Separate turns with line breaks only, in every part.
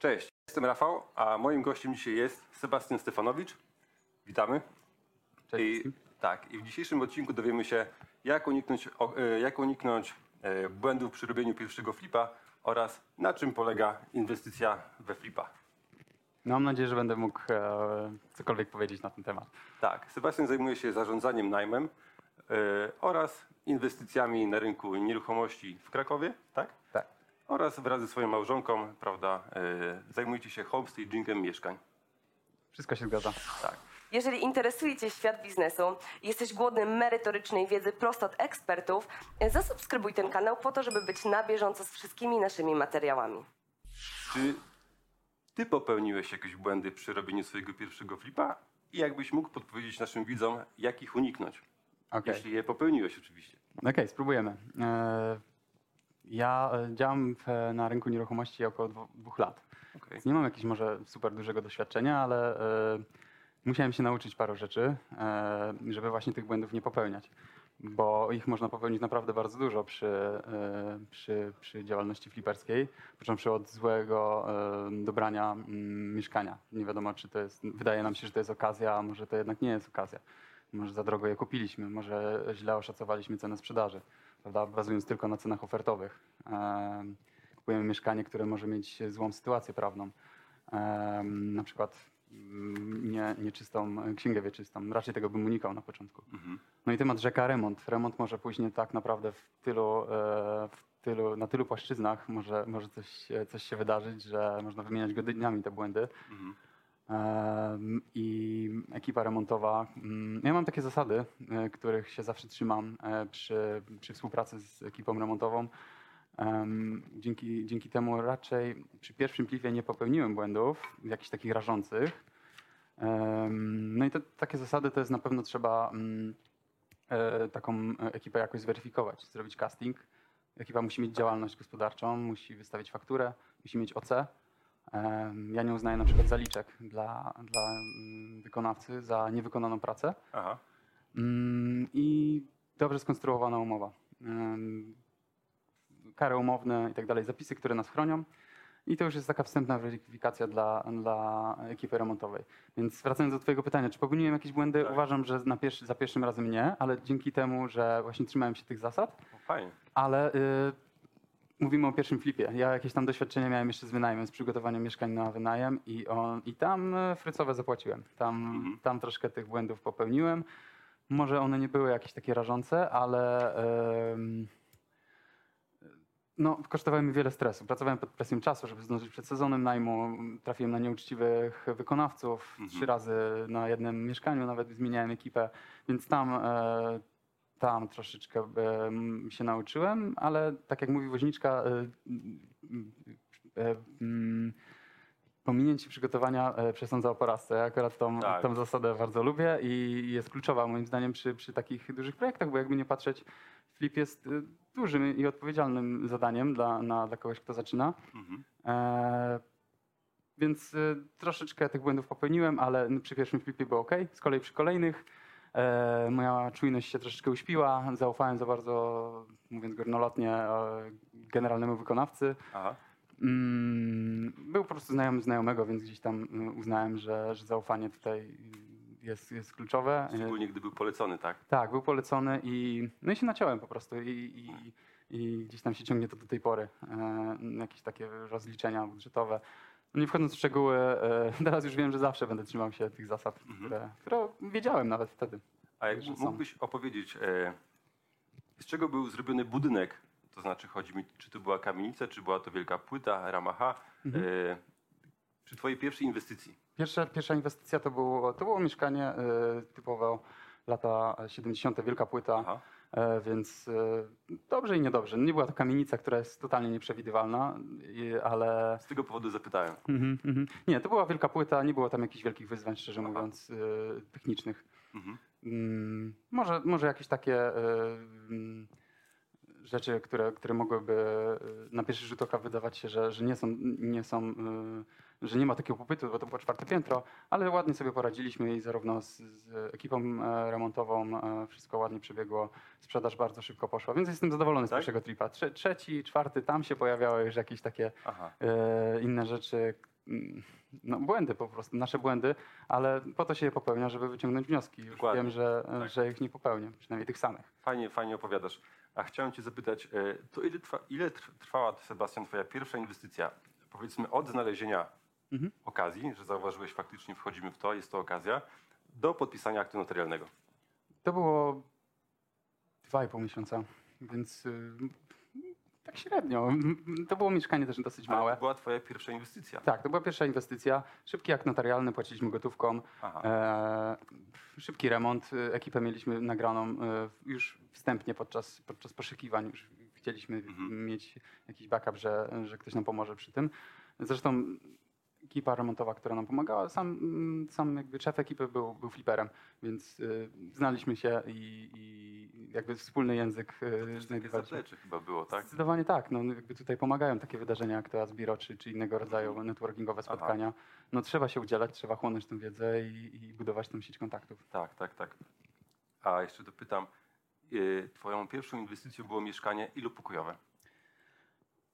Cześć, jestem Rafał, a moim gościem dzisiaj jest Sebastian Stefanowicz. Witamy.
Cześć
I, tak, i w dzisiejszym odcinku dowiemy się, jak uniknąć, e, jak uniknąć e, błędów przy robieniu pierwszego flipa oraz na czym polega inwestycja we flipa.
No, mam nadzieję, że będę mógł e, cokolwiek powiedzieć na ten temat.
Tak, Sebastian zajmuje się zarządzaniem najmem e, oraz inwestycjami na rynku nieruchomości w Krakowie, tak?
Tak.
Oraz wraz ze swoją małżonką, prawda, e, zajmujecie się homestagingiem mieszkań.
Wszystko się zgadza.
Tak.
Jeżeli interesuje Cię świat biznesu i jesteś głodny merytorycznej wiedzy prosto od ekspertów, zasubskrybuj ten kanał po to, żeby być na bieżąco z wszystkimi naszymi materiałami.
Czy ty popełniłeś jakieś błędy przy robieniu swojego pierwszego flipa? I jakbyś mógł podpowiedzieć naszym widzom, jak ich uniknąć?
Okej,
Jeśli je popełniłeś oczywiście.
Okej, spróbujemy. E, ja e, działam w, na rynku nieruchomości około dwu, dwóch lat.
Okay.
Więc nie mam jakiegoś może super dużego doświadczenia, ale e, musiałem się nauczyć paru rzeczy, e, żeby właśnie tych błędów nie popełniać. Bo ich można popełnić naprawdę bardzo dużo przy, e, przy, przy działalności fliperskiej, począwszy od złego e, dobrania mm, mieszkania. Nie wiadomo, czy to jest, wydaje nam się, że to jest okazja, a może to jednak nie jest okazja. Może za drogo je kupiliśmy, może źle oszacowaliśmy cenę sprzedaży, prawda? bazując tylko na cenach ofertowych. Kupujemy mieszkanie, które może mieć złą sytuację prawną. Na przykład mm, nie, nieczystą księgę wieczystą. Raczej tego bym unikał na początku.
Mhm.
No i temat rzeka remont. Remont może później tak naprawdę w tylu, e, w tylu, na tylu płaszczyznach może, może coś, coś się wydarzyć, że można wymieniać go dniami te błędy.
Mhm.
I ekipa remontowa. mm, Ja mam takie zasady, e, których się zawsze trzymam e, przy, przy współpracy z ekipą remontową. Em, Dzięki, dzięki temu raczej przy pierwszym pliwie nie popełniłem błędów, jakichś takich rażących. No i te, takie zasady to jest na pewno trzeba mm, e, taką ekipę jakoś zweryfikować, zrobić casting. Ekipa musi mieć działalność gospodarczą, musi wystawić fakturę, musi mieć OC. Ja nie uznaję na przykład zaliczek dla, dla mm, wykonawcy za niewykonaną pracę
Aha.
Mm, i dobrze skonstruowana umowa. Kary umowne i tak dalej, zapisy, które nas chronią. I to już jest taka wstępna weryfikacja dla, dla ekipy remontowej. Więc wracając do Twojego pytania, czy popełniłem jakieś błędy?
Tak.
Uważam, że pierwszy, za pierwszym razem nie, ale dzięki temu, że właśnie trzymałem się tych zasad,
O, fajnie.
ale y, mówimy o pierwszym flipie. Ja jakieś tam doświadczenia miałem jeszcze z wynajmem, z przygotowaniem mieszkań na wynajem i, on, i tam y, frycowe zapłaciłem. Tam,
Mhm.
tam troszkę tych błędów popełniłem. Może one nie były jakieś takie rażące, ale ym, no, kosztowały mi wiele stresu. Pracowałem pod presją czasu, żeby zdążyć przed sezonem najmu. Trafiłem na nieuczciwych wykonawców.
Mhm.
Trzy razy na jednym mieszkaniu nawet zmieniałem ekipę, więc tam, e, tam troszeczkę się nauczyłem, ale tak jak mówi woźniczka, e, e, mm, pominięcie przygotowania e, przesądza o porażce. Ja akurat tą,
Tak.
tą zasadę bardzo lubię i jest kluczowa moim zdaniem przy, przy takich dużych projektach, bo jakby nie patrzeć, flip jest dużym i odpowiedzialnym zadaniem dla, na, dla kogoś, kto zaczyna.
Mhm.
E, więc troszeczkę tych błędów popełniłem, ale przy pierwszym flipie było ok. Z kolei przy kolejnych e, moja czujność się troszeczkę uśpiła. Zaufałem za bardzo, mówiąc górnolotnie, e, generalnemu wykonawcy.
Aha.
Mm, był po prostu znajomy znajomego, więc gdzieś tam mm, uznałem, że, że zaufanie tutaj jest, jest kluczowe. E,
Szczególnie gdy był polecony, tak?
tak, był polecony i no i się naciąłem po prostu i, i, i gdzieś tam się ciągnie to do tej pory. E, jakieś takie rozliczenia budżetowe. Nie wchodząc w szczegóły, e, teraz już wiem, że zawsze będę trzymał się tych zasad,
Mhm.
które, które wiedziałem nawet wtedy.
A jak mógłbyś opowiedzieć, e, z czego był zrobiony budynek? To znaczy, chodzi mi, czy to była kamienica, czy była to wielka płyta, rama H,
Mhm.
e, przy twojej pierwszej inwestycji?
Pierwsza, pierwsza inwestycja to było, to było mieszkanie typowo lata 70., wielka płyta.
Aha.
E, Więc e, dobrze i niedobrze. Nie była to kamienica, która jest totalnie nieprzewidywalna, ale
Z tego powodu zapytałem.
Mhm, mhm. Nie, to była wielka płyta, nie było tam jakichś wielkich wyzwań, szczerze
Aha.
mówiąc, y, technicznych.
Mhm.
Mm, może, może jakieś takie mm, rzeczy, które, które mogłyby y, na pierwszy rzut oka wydawać się, że, że nie są, nie są y, że nie ma takiego popytu, bo to było czwarte piętro, ale ładnie sobie poradziliśmy i zarówno z, z ekipą e, remontową e, wszystko ładnie przebiegło, sprzedaż bardzo szybko poszła, więc jestem zadowolony z
Tak?
pierwszego tripa. Trze, trzeci, czwarty, tam się pojawiały już jakieś takie e, inne rzeczy, mm, no błędy po prostu, nasze błędy, ale po to się je popełnia, żeby wyciągnąć wnioski. Już
Dokładnie.
wiem, że,
Tak.
że ich nie popełnię, przynajmniej tych samych.
Fajnie, fajnie opowiadasz. A chciałem cię zapytać, e, to ile, trwa, ile tr- trwała, Sebastian, twoja pierwsza inwestycja? Powiedzmy od znalezienia
Mhm.
okazji, że zauważyłeś faktycznie wchodzimy w to, jest to okazja, do podpisania aktu notarialnego.
To było dwa i pół miesiąca, więc y, tak średnio. To było mieszkanie też dosyć
Ale
małe.
to była twoja pierwsza inwestycja.
Tak, to była pierwsza inwestycja. Szybki akt notarialny, płaciliśmy gotówką.
Aha.
E, szybki remont. e, Ekipę mieliśmy nagraną e, już wstępnie podczas, podczas poszukiwań. Już chcieliśmy
Mhm.
mieć jakiś backup, że, że ktoś nam pomoże przy tym. Zresztą ekipa remontowa, która nam pomagała, sam, mm, sam jakby szef ekipy był, był fliperem, więc y, znaliśmy się i, i jakby wspólny język y, znajdowaliśmy.
zaplecze chyba było, tak?
Zdecydowanie tak. No, jakby tutaj pomagają takie wydarzenia jak to Asbiro, czy, czy innego rodzaju networkingowe
Aha.
spotkania. No trzeba się udzielać, trzeba chłonąć tę wiedzę i, i budować tę sieć kontaktów.
Tak, tak, tak. A jeszcze dopytam, e, twoją pierwszą inwestycją było mieszkanie ilopokojowe?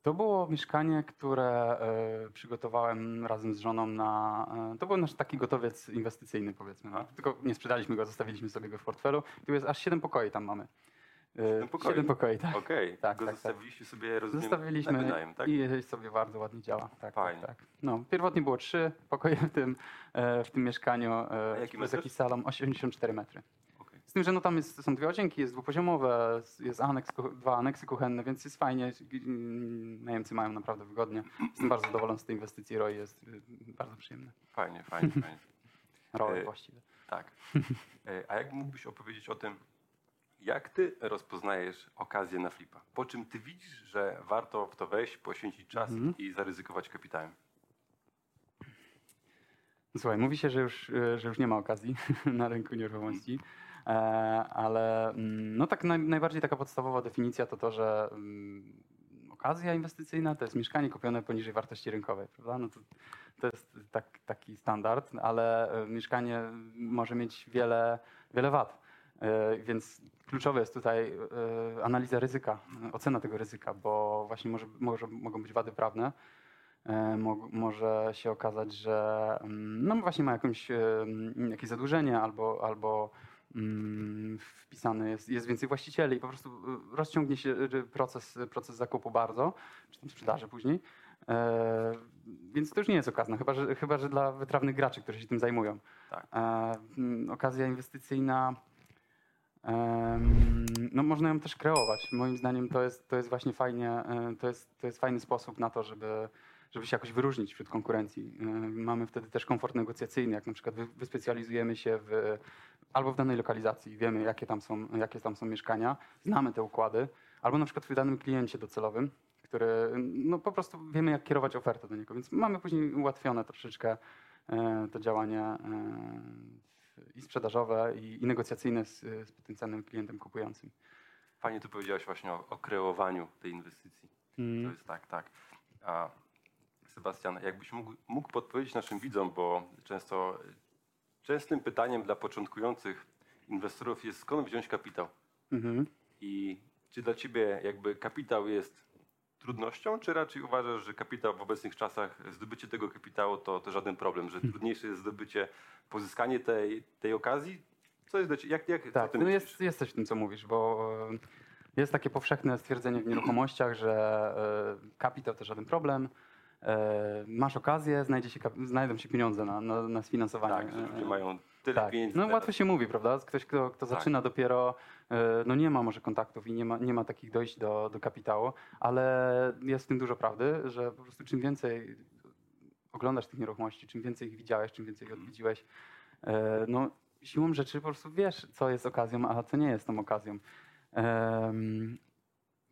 To było mieszkanie, które e, przygotowałem razem z żoną na. E, to był nasz taki gotowiec inwestycyjny, powiedzmy. No. Tylko nie sprzedaliśmy go, zostawiliśmy sobie go w portfelu. Tu jest aż 7 pokoi tam mamy. E,
Siedem pokoi?
Siedem pokoi, tak.
Okej,
Tak,
go
tak, tak.
zostawiliście sobie, rozumiem, na
Zostawiliśmy
wynajem, tak?
i sobie bardzo ładnie działa. Tak,
Fajnie.
tak, tak. No, pierwotnie było trzy pokoje w tym, w tym mieszkaniu.
A jaki
jest taki salon 84 metry. Tym, że no tam jest, są dwie łazienki, jest dwupoziomowe, jest aneks, dwa aneksy kuchenne, więc jest fajnie. Mm, Najemcy mają naprawdę wygodnie. Jestem bardzo zadowolony z tej inwestycji. ROI jest y, bardzo przyjemny.
Fajnie, fajnie, fajnie.
ROI
E,
właściwie.
Tak. E, A jak mógłbyś opowiedzieć o tym, jak ty rozpoznajesz okazję na flipa? Po czym ty widzisz, że warto w to wejść, poświęcić czas
Mhm.
i zaryzykować kapitałem?
Słuchaj, mówi się, że już, y, że już nie ma okazji na rynku nieruchomości, ale mm, no tak naj, najbardziej taka podstawowa definicja to to, że mm, okazja inwestycyjna to jest mieszkanie kupione poniżej wartości rynkowej, prawda? No to, to jest tak, taki standard, ale e, mieszkanie może mieć wiele, wiele wad. E, Więc kluczowe jest tutaj e, analiza ryzyka, e, ocena tego ryzyka, bo właśnie może, może, mogą być wady prawne, E, mo- może się okazać, że mm, no właśnie ma jakąś, e, jakieś zadłużenie albo, albo wpisany jest, jest więcej właścicieli i po prostu e, rozciągnie się e, proces, proces zakupu bardzo, czy tam sprzedaży później. E, więc to już nie jest okazna, chyba że, chyba że dla wytrawnych graczy, którzy się tym zajmują.
Tak.
E, mm, okazja inwestycyjna, em, no można ją też kreować. Moim zdaniem to jest, to jest właśnie fajnie, e, to jest, to jest fajny sposób na to, żeby, żeby się jakoś wyróżnić wśród konkurencji. E, Mamy wtedy też komfort negocjacyjny, jak na przykład wy- wyspecjalizujemy się w, albo w danej lokalizacji, wiemy jakie tam, są, jakie tam są mieszkania, znamy te układy, albo na przykład w danym kliencie docelowym, który no po prostu wiemy jak kierować ofertę do niego, więc mamy później ułatwione troszeczkę e, to działanie e, i sprzedażowe, i, i negocjacyjne z, z potencjalnym klientem kupującym.
Fajnie tu powiedziałeś właśnie o, o kreowaniu tej inwestycji. To jest tak, tak. A Sebastian, jakbyś mógł, mógł podpowiedzieć naszym widzom, bo często częstym pytaniem dla początkujących inwestorów jest skąd wziąć kapitał?
Mhm.
I czy dla ciebie jakby kapitał jest trudnością, czy raczej uważasz, że kapitał w obecnych czasach, zdobycie tego kapitału to, to żaden problem, że trudniejsze jest zdobycie, pozyskanie tej, tej okazji? Co jest dla ciebie, jak, jak
Tak,
ty
no jest, jest coś w tym, co mówisz, bo jest takie powszechne stwierdzenie w nieruchomościach, że e, kapitał to żaden problem. E, Masz okazję, znajdzie się, znajdą się pieniądze na, na, na sfinansowanie.
Tak, że
E,
ludzie mają tyle
tak.
pieniędzy.
No łatwo się mówi, prawda? Ktoś, kto, kto
Tak.
zaczyna dopiero, e, no nie ma może kontaktów i nie ma, nie ma takich dojść do, do kapitału, ale jest w tym dużo prawdy, że po prostu czym więcej oglądasz tych nieruchomości, czym więcej ich widziałeś, czym więcej ich
Mhm.
odwiedziłeś, e, no siłą rzeczy po prostu wiesz, co jest okazją, a co nie jest tą okazją.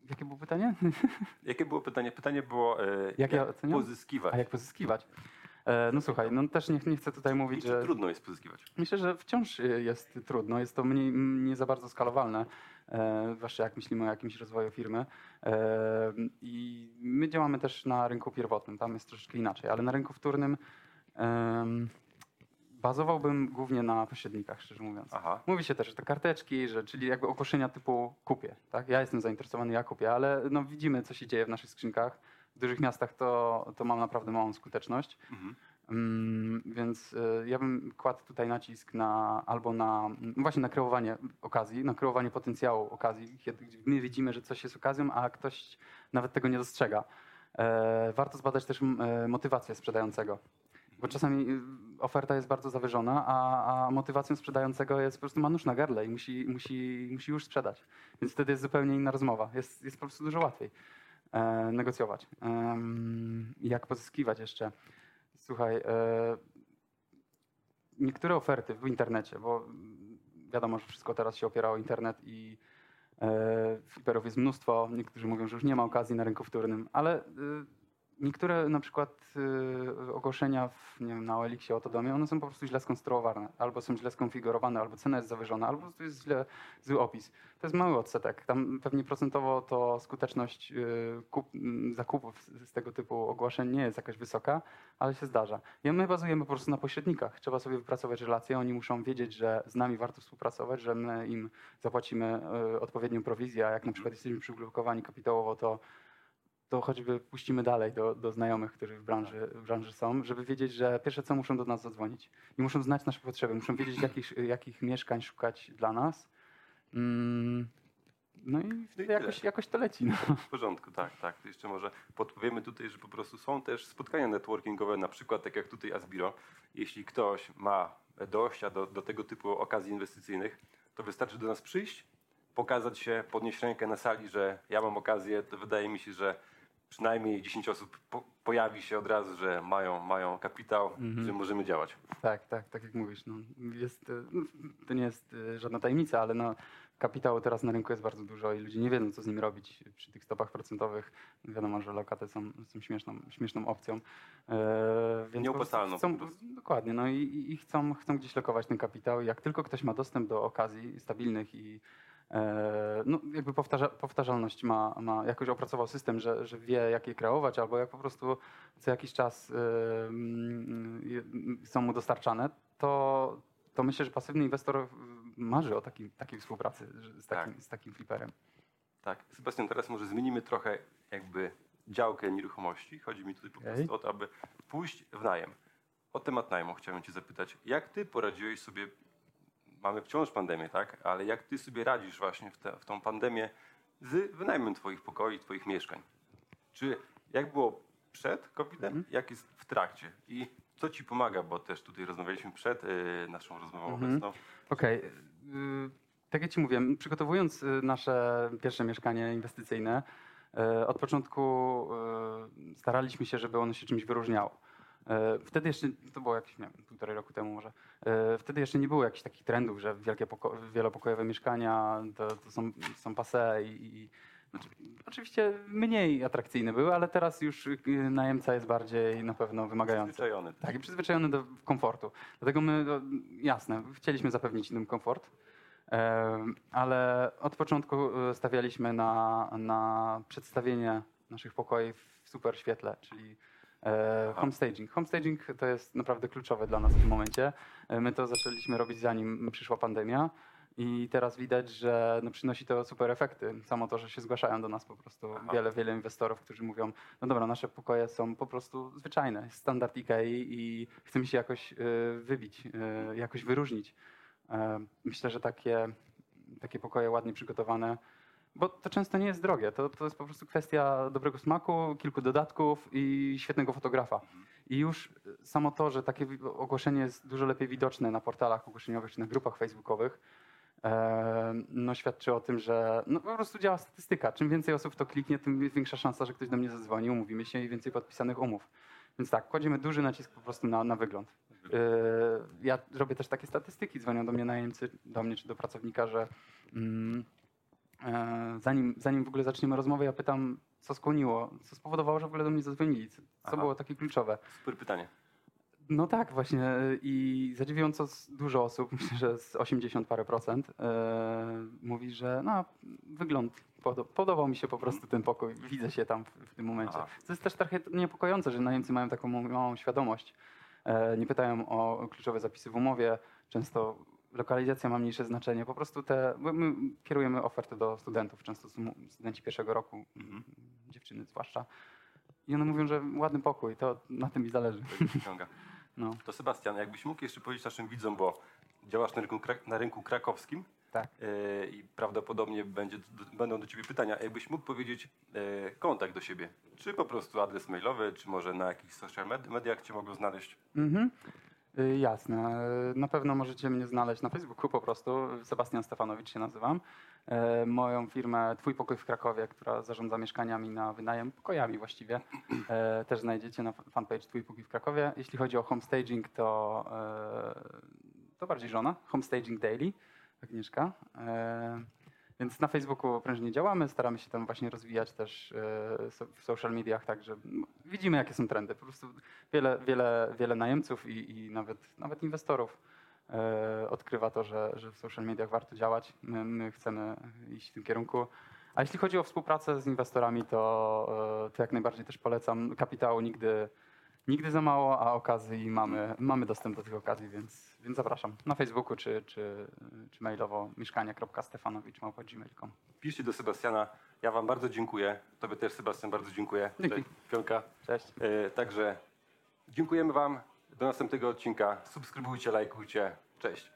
Jakie było pytanie?
Jakie było pytanie? Pytanie było, e,
Jak ja
pozyskiwać.
A jak pozyskiwać? E, No słuchaj, no też nie, nie chcę tutaj mówić, że
trudno jest pozyskiwać?
Myślę, że wciąż jest trudno, jest to mniej, nie za bardzo skalowalne, e, zwłaszcza jak myślimy o jakimś rozwoju firmy. E, I my działamy też na rynku pierwotnym, tam jest troszeczkę inaczej, ale na rynku wtórnym em, bazowałbym głównie na pośrednikach, szczerze mówiąc.
Aha.
Mówi się też, że te karteczki, że, czyli jakby ogłoszenia typu kupię. Tak? Ja jestem zainteresowany, ja kupię, ale no, widzimy, co się dzieje w naszych skrzynkach. W dużych miastach to, to mam naprawdę małą skuteczność.
Mhm.
Mm, więc y, ja bym kładł tutaj nacisk na albo na mm, właśnie na kreowanie okazji, na kreowanie potencjału okazji, kiedy my widzimy, że coś jest okazją, a ktoś nawet tego nie dostrzega. E, warto zbadać też e, motywację sprzedającego. Bo czasami y, oferta jest bardzo zawyżona, a, a motywacją sprzedającego jest po prostu ma nóż na gardle i musi, musi, musi już sprzedać. Więc wtedy jest zupełnie inna rozmowa. Jest, jest po prostu dużo łatwiej e, negocjować. Em, jak pozyskiwać jeszcze? Słuchaj, e, niektóre oferty w internecie, bo wiadomo, że wszystko teraz się opiera o internet i e, fliperów jest mnóstwo. Niektórzy mówią, że już nie ma okazji na rynku wtórnym, ale e, niektóre na przykład e, ogłoszenia w, nie wiem, na OLX-ie o to domie, one są po prostu źle skonstruowane, albo są źle skonfigurowane, albo cena jest zawyżona, albo po prostu jest źle, zły opis. To jest mały odsetek. Tam pewnie procentowo to skuteczność e, kup, m, zakupów z, tego typu ogłoszeń nie jest jakaś wysoka, ale się zdarza. I my bazujemy po prostu na pośrednikach. Trzeba sobie wypracować relacje. Oni muszą wiedzieć, że z nami warto współpracować, że my im zapłacimy e, odpowiednią prowizję, a jak na przykład jesteśmy przyblokowani kapitałowo, to, to choćby puścimy dalej do, do znajomych, którzy w branży, w branży są, żeby wiedzieć, że pierwsze co muszą do nas zadzwonić i muszą znać nasze potrzeby, muszą wiedzieć, jakich, jakich mieszkań szukać dla nas. Mm, No i
No i
jakoś, jakoś to leci. No.
W porządku, tak, tak. To jeszcze może podpowiemy tutaj, że po prostu są też spotkania networkingowe, na przykład tak jak tutaj Asbiro. Jeśli ktoś ma dojścia do, do tego typu okazji inwestycyjnych, to wystarczy do nas przyjść, pokazać się, podnieść rękę na sali, że ja mam okazję, to wydaje mi się, że przynajmniej 10 osób po, pojawi się od razu, że mają, mają kapitał, że możemy działać.
Tak, tak, tak jak mówisz. No, jest, e, no, to nie jest e, żadna tajemnica, ale no, kapitału teraz na rynku jest bardzo dużo i ludzie nie wiedzą, co z nim robić przy tych stopach procentowych. Wiadomo, że lokaty są, są śmieszną, śmieszną opcją. E, więc
Nieopłacalną
Chcą, dokładnie, no i, i- chcą, chcą gdzieś lokować ten kapitał. Jak tylko ktoś ma dostęp do okazji stabilnych i no, jakby powtarza, powtarzalność ma, ma, jakoś opracował system, że, że wie, jak je kreować, albo jak po prostu co jakiś czas e, mm, są mu dostarczane, to, to myślę, że pasywny inwestor e, marzy o takim, takiej współpracy z takim,
Tak.
z takim fliperem.
Tak. Sebastian, teraz może zmienimy trochę jakby działkę nieruchomości. Chodzi mi tutaj po prostu o to, aby pójść w najem. O temat najmu chciałem Cię zapytać. Jak Ty poradziłeś sobie, mamy wciąż pandemię, tak? Ale jak Ty sobie radzisz właśnie w, tę- w tą pandemię z wynajmem Twoich pokoi, Twoich mieszkań? Czy jak było przed COVID-em, jak jest w trakcie? I co Ci pomaga, bo też tutaj rozmawialiśmy przed y, naszą rozmową
Mhm.
obecną.
Okej. y, Tak jak Ci mówiłem, przygotowując y, nasze pierwsze mieszkanie inwestycyjne, y, od początku y, staraliśmy się, żeby ono się czymś wyróżniało. Y, Wtedy jeszcze, to było jakieś, nie wiem, półtorej roku temu może, wtedy jeszcze nie było jakichś takich trendów, że wielkie poko- wielopokojowe mieszkania to, to są, są passé i, i znaczy, oczywiście mniej atrakcyjne były, ale teraz już y, najemca jest bardziej na pewno wymagający.
Przyzwyczajony.
Tak, i przyzwyczajony do komfortu. Dlatego my, no, jasne, chcieliśmy zapewnić im komfort, em, ale od początku e, stawialiśmy na, na przedstawienie naszych pokoi w super świetle, czyli e. homestaging. Homestaging to jest naprawdę kluczowe dla nas w tym momencie. E, My to zaczęliśmy robić zanim przyszła pandemia. I teraz widać, że no, przynosi to super efekty. Samo to, że się zgłaszają do nas po prostu
Aha.
wiele, wiele inwestorów, którzy mówią, no dobra, nasze pokoje są po prostu zwyczajne, standard IKEA i chcemy się jakoś y, wybić, jakoś wyróżnić. E, Myślę, że takie, takie pokoje ładnie przygotowane, bo to często nie jest drogie, to, to jest po prostu kwestia dobrego smaku, kilku dodatków i świetnego fotografa. I już samo to, że takie ogłoszenie jest dużo lepiej widoczne na portalach ogłoszeniowych czy na grupach facebookowych, e, no świadczy o tym, że no po prostu działa statystyka. Czym więcej osób to kliknie, tym większa szansa, że ktoś do mnie zadzwoni, umówimy się i więcej podpisanych umów. Więc tak, kładziemy duży nacisk po prostu na, na wygląd. E, Ja robię też takie statystyki, dzwonią do mnie najemcy, do mnie czy do pracownika, że mm, zanim, zanim w ogóle zaczniemy rozmowę, ja pytam, co skłoniło, co spowodowało, że w ogóle do mnie zadzwonili, co,
Aha.
było takie kluczowe.
Super pytanie.
No tak, właśnie. y, I zadziwiająco dużo osób, myślę, że z 80 parę procent, e, mówi, że no, wygląd, podo- podobał mi się po prostu ten pokój, widzę się tam w, w tym momencie.
Aha.
To jest też trochę niepokojące, że najemcy mają taką małą- świadomość. E, nie pytają o kluczowe zapisy w umowie, często lokalizacja ma mniejsze znaczenie. Po prostu te, my kierujemy oferty do studentów, często są studenci pierwszego roku,
Mhm.
dziewczyny zwłaszcza. I one mówią, że ładny pokój, to na tym mi zależy. No,
To Sebastian, jakbyś mógł jeszcze powiedzieć naszym widzom, bo działasz na rynku, na rynku krakowskim
tak.
e, i prawdopodobnie będzie, będą do Ciebie pytania. Jakbyś mógł powiedzieć e, kontakt do siebie, czy po prostu adres mailowy, czy może na jakichś social med- mediach Cię mogą znaleźć?
Mhm. Y, Jasne. Y, Na pewno możecie mnie znaleźć na Facebooku po prostu. Sebastian Stefanowicz się nazywam. E, Moją firmę Twój Pokój w Krakowie, która zarządza mieszkaniami na wynajem, pokojami właściwie, też znajdziecie na fanpage Twój Pokój w Krakowie. Jeśli chodzi o homestaging, to, to bardziej żona. Homestaging Daily, Agnieszka. Więc na Facebooku prężnie działamy, staramy się tam właśnie rozwijać też e, w social mediach, także widzimy jakie są trendy. Po prostu wiele, wiele, wiele najemców i, i nawet, nawet inwestorów e, odkrywa to, że, że w social mediach warto działać. My, my chcemy iść w tym kierunku. A jeśli chodzi o współpracę z inwestorami, to, e, to jak najbardziej też polecam. Kapitału nigdy, nigdy za mało, a okazji mamy, mamy dostęp do tych okazji, więc, więc zapraszam na Facebooku czy, czy, czy mailowo mieszkania.stefanowicz.gmail.com.
Piszcie do Sebastiana. Ja Wam bardzo dziękuję. Tobie też, Sebastian, bardzo dziękuję.
Dzięki.
Cześć, Pionka.
Cześć.
E, Także dziękujemy Wam. Do następnego odcinka. Subskrybujcie, lajkujcie. Cześć.